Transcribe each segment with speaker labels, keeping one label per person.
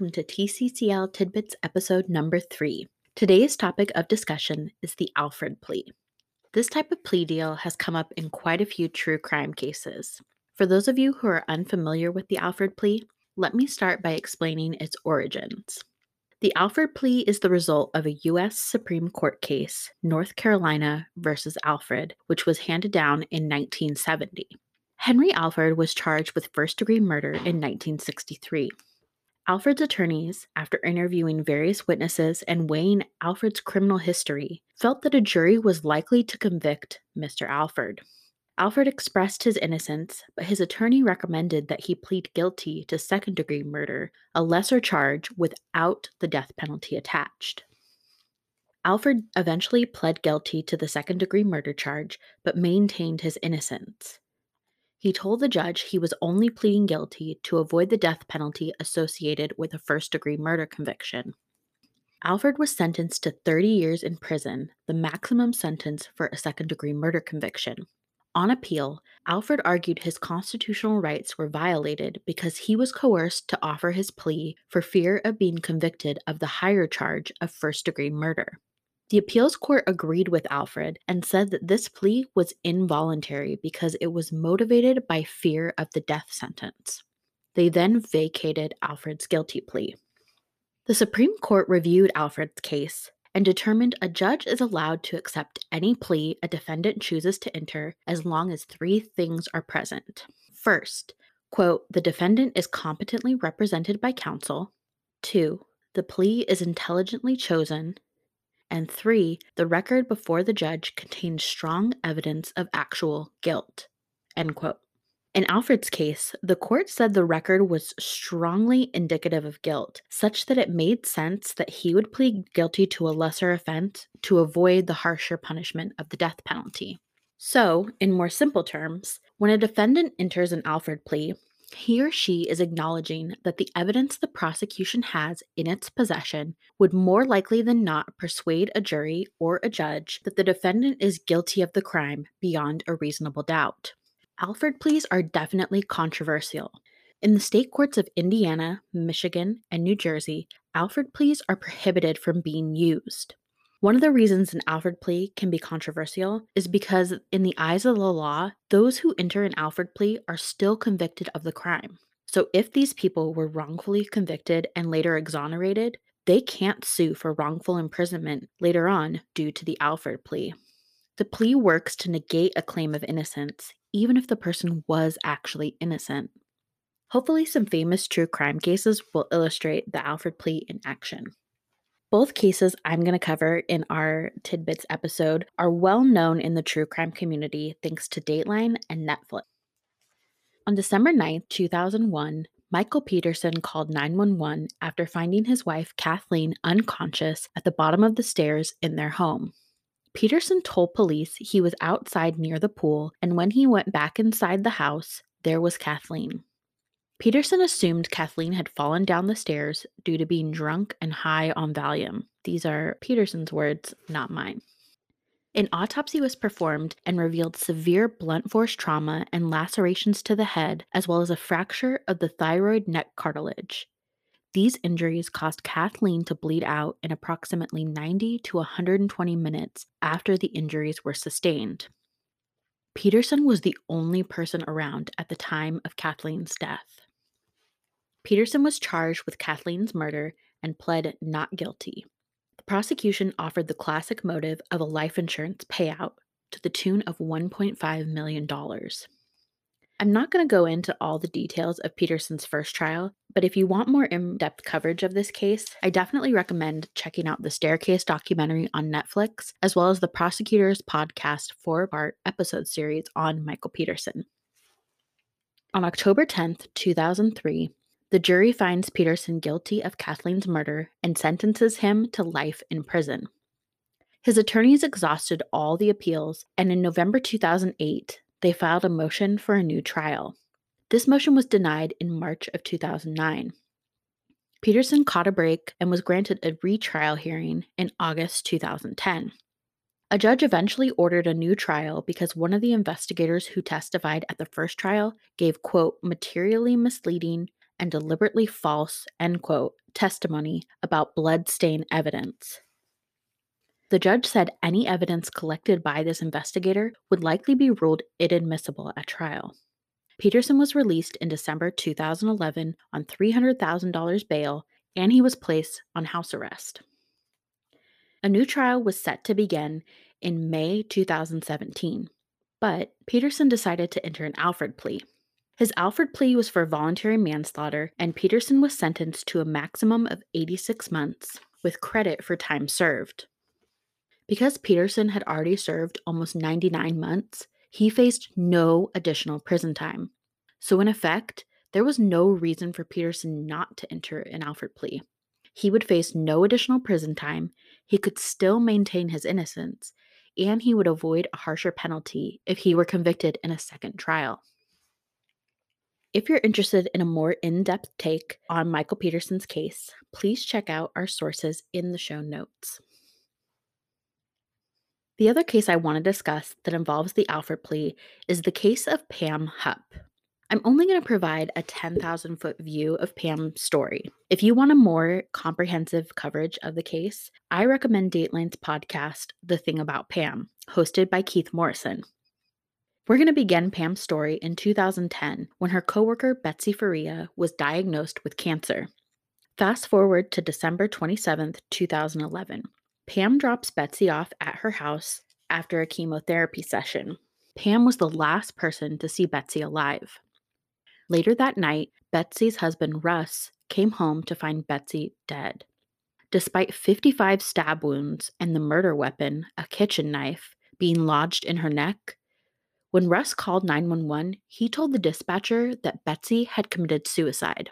Speaker 1: welcome to TCCL Tidbits episode number three. Today's topic of discussion is the Alford plea. This type of plea deal has come up in quite a few true crime cases. For those of you who are unfamiliar with the Alford plea, let me start by explaining its origins. The Alford plea is the result of a U.S. Supreme Court case, North Carolina versus Alford, which was handed down in 1970. Henry Alford was charged with first degree murder in 1963. Alford's attorneys, after interviewing various witnesses and weighing Alford's criminal history, felt that a jury was likely to convict Mr. Alford. Alford expressed his innocence, but his attorney recommended that he plead guilty to second degree murder, a lesser charge without the death penalty attached. Alford eventually pled guilty to the second degree murder charge, but maintained his innocence. He told the judge he was only pleading guilty to avoid the death penalty associated with a first degree murder conviction. Alford was sentenced to 30 years in prison, the maximum sentence for a second degree murder conviction. On appeal, Alford argued his constitutional rights were violated because he was coerced to offer his plea for fear of being convicted of the higher charge of first degree murder. The appeals court agreed with Alford and said that this plea was involuntary because it was motivated by fear of the death sentence. They then vacated Alford's guilty plea. The Supreme Court reviewed Alford's case and determined a judge is allowed to accept any plea a defendant chooses to enter as long as three things are present. First, quote, the defendant is competently represented by counsel. Two, the plea is intelligently chosen and three, the record before the judge contained strong evidence of actual guilt. End quote. In Alford's case, the court said the record was strongly indicative of guilt, such that it made sense that he would plead guilty to a lesser offense to avoid the harsher punishment of the death penalty. So, in more simple terms, when a defendant enters an Alfred plea, he or she is acknowledging that the evidence the prosecution has in its possession would more likely than not persuade a jury or a judge that the defendant is guilty of the crime beyond a reasonable doubt. Alford pleas are definitely controversial. In the state courts of Indiana, Michigan, and New Jersey, Alford pleas are prohibited from being used. One of the reasons an Alford plea can be controversial is because, in the eyes of the law, those who enter an Alford plea are still convicted of the crime. So, if these people were wrongfully convicted and later exonerated, they can't sue for wrongful imprisonment later on due to the Alford plea. The plea works to negate a claim of innocence, even if the person was actually innocent. Hopefully, some famous true crime cases will illustrate the Alford plea in action. Both cases I'm going to cover in our Tidbits episode are well known in the true crime community thanks to Dateline and Netflix. On December 9, 2001, Michael Peterson called 911 after finding his wife Kathleen unconscious at the bottom of the stairs in their home. Peterson told police he was outside near the pool, and when he went back inside the house, there was Kathleen. Peterson assumed Kathleen had fallen down the stairs due to being drunk and high on Valium. These are Peterson's words, not mine. An autopsy was performed and revealed severe blunt force trauma and lacerations to the head, as well as a fracture of the thyroid neck cartilage. These injuries caused Kathleen to bleed out in approximately 90 to 120 minutes after the injuries were sustained. Peterson was the only person around at the time of Kathleen's death. Peterson was charged with Kathleen's murder and pled not guilty. The prosecution offered the classic motive of a life insurance payout to the tune of $1.5 million. I'm not going to go into all the details of Peterson's first trial, but if you want more in depth coverage of this case, I definitely recommend checking out the Staircase documentary on Netflix, as well as the Prosecutor's podcast four part episode series on Michael Peterson. On October 10th, 2003, the jury finds Peterson guilty of Kathleen's murder and sentences him to life in prison. His attorneys exhausted all the appeals, and in November 2008, they filed a motion for a new trial. This motion was denied in March of 2009. Peterson caught a break and was granted a retrial hearing in August 2010. A judge eventually ordered a new trial because one of the investigators who testified at the first trial gave, quote, materially misleading and deliberately false, end quote, testimony about bloodstain evidence. The judge said any evidence collected by this investigator would likely be ruled inadmissible at trial. Peterson was released in December 2011 on $300,000 bail and he was placed on house arrest. A new trial was set to begin in May 2017, but Peterson decided to enter an Alford plea. His Alford plea was for voluntary manslaughter, and Peterson was sentenced to a maximum of 86 months with credit for time served. Because Peterson had already served almost 99 months, he faced no additional prison time. So, in effect, there was no reason for Peterson not to enter an Alford plea. He would face no additional prison time, he could still maintain his innocence, and he would avoid a harsher penalty if he were convicted in a second trial. If you're interested in a more in depth take on Michael Peterson's case, please check out our sources in the show notes. The other case I want to discuss that involves the Alford plea is the case of Pam Hupp. I'm only going to provide a 10,000 foot view of Pam's story. If you want a more comprehensive coverage of the case, I recommend Dateline's podcast, The Thing About Pam, hosted by Keith Morrison. We're going to begin Pam's story in 2010 when her coworker Betsy Faria was diagnosed with cancer. Fast forward to December 27, 2011. Pam drops Betsy off at her house after a chemotherapy session. Pam was the last person to see Betsy alive. Later that night, Betsy's husband Russ came home to find Betsy dead. Despite 55 stab wounds and the murder weapon, a kitchen knife, being lodged in her neck, when Russ called 911, he told the dispatcher that Betsy had committed suicide.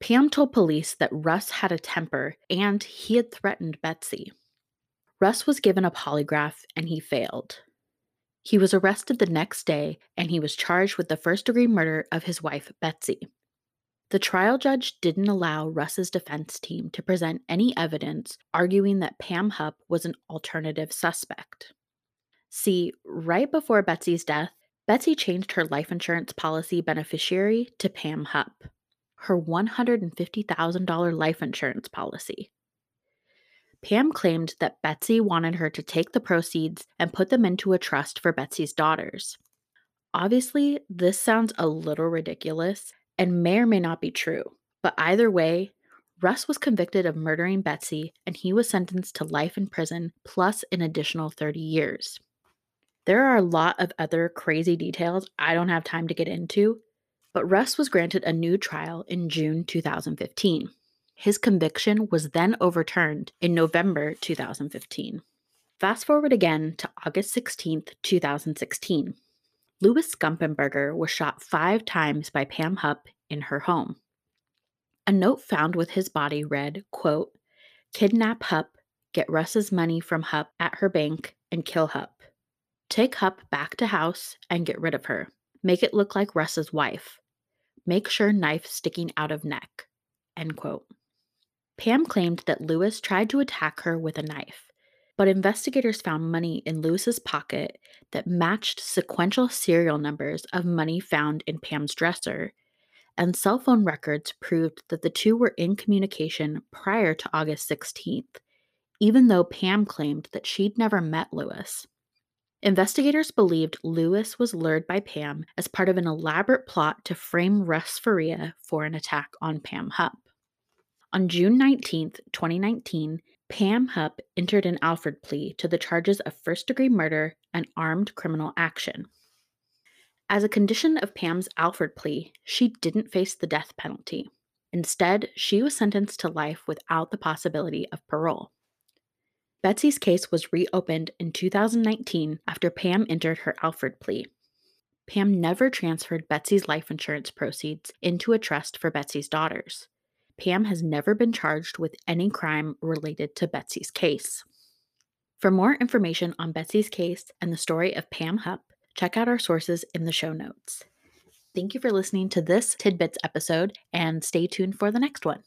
Speaker 1: Pam told police that Russ had a temper and he had threatened Betsy. Russ was given a polygraph and he failed. He was arrested the next day and he was charged with the first degree murder of his wife, Betsy. The trial judge didn't allow Russ's defense team to present any evidence arguing that Pam Hupp was an alternative suspect. See, right before Betsy's death, Betsy changed her life insurance policy beneficiary to Pam Hupp her $150,000 life insurance policy. Pam claimed that Betsy wanted her to take the proceeds and put them into a trust for Betsy's daughters. Obviously, this sounds a little ridiculous and may or may not be true, but either way, Russ was convicted of murdering Betsy and he was sentenced to life in prison plus an additional 30 years. There are a lot of other crazy details I don't have time to get into, but Russ was granted a new trial in June 2015. His conviction was then overturned in November 2015. Fast forward again to August 16, 2016. Louis Gumpenberger was shot five times by Pam Hupp in her home. A note found with his body read, quote, Kidnap Hupp, get Russ's money from Hupp at her bank, and kill Hupp. Take Hupp back to house and get rid of her. Make it look like Russ's wife. Make sure knife sticking out of neck. End quote. Pam claimed that Lewis tried to attack her with a knife, but investigators found money in Lewis's pocket that matched sequential serial numbers of money found in Pam's dresser, and cell phone records proved that the two were in communication prior to August 16th, even though Pam claimed that she'd never met Louis. Investigators believed Lewis was lured by Pam as part of an elaborate plot to frame Russ Faria for an attack on Pam Hupp. On June 19, 2019, Pam Hupp entered an Alford plea to the charges of first degree murder and armed criminal action. As a condition of Pam's Alford plea, she didn't face the death penalty. Instead, she was sentenced to life without the possibility of parole. Betsy's case was reopened in 2019 after Pam entered her Alford plea. Pam never transferred Betsy's life insurance proceeds into a trust for Betsy's daughters. Pam has never been charged with any crime related to Betsy's case. For more information on Betsy's case and the story of Pam Hupp, check out our sources in the show notes. Thank you for listening to this Tidbits episode and stay tuned for the next one.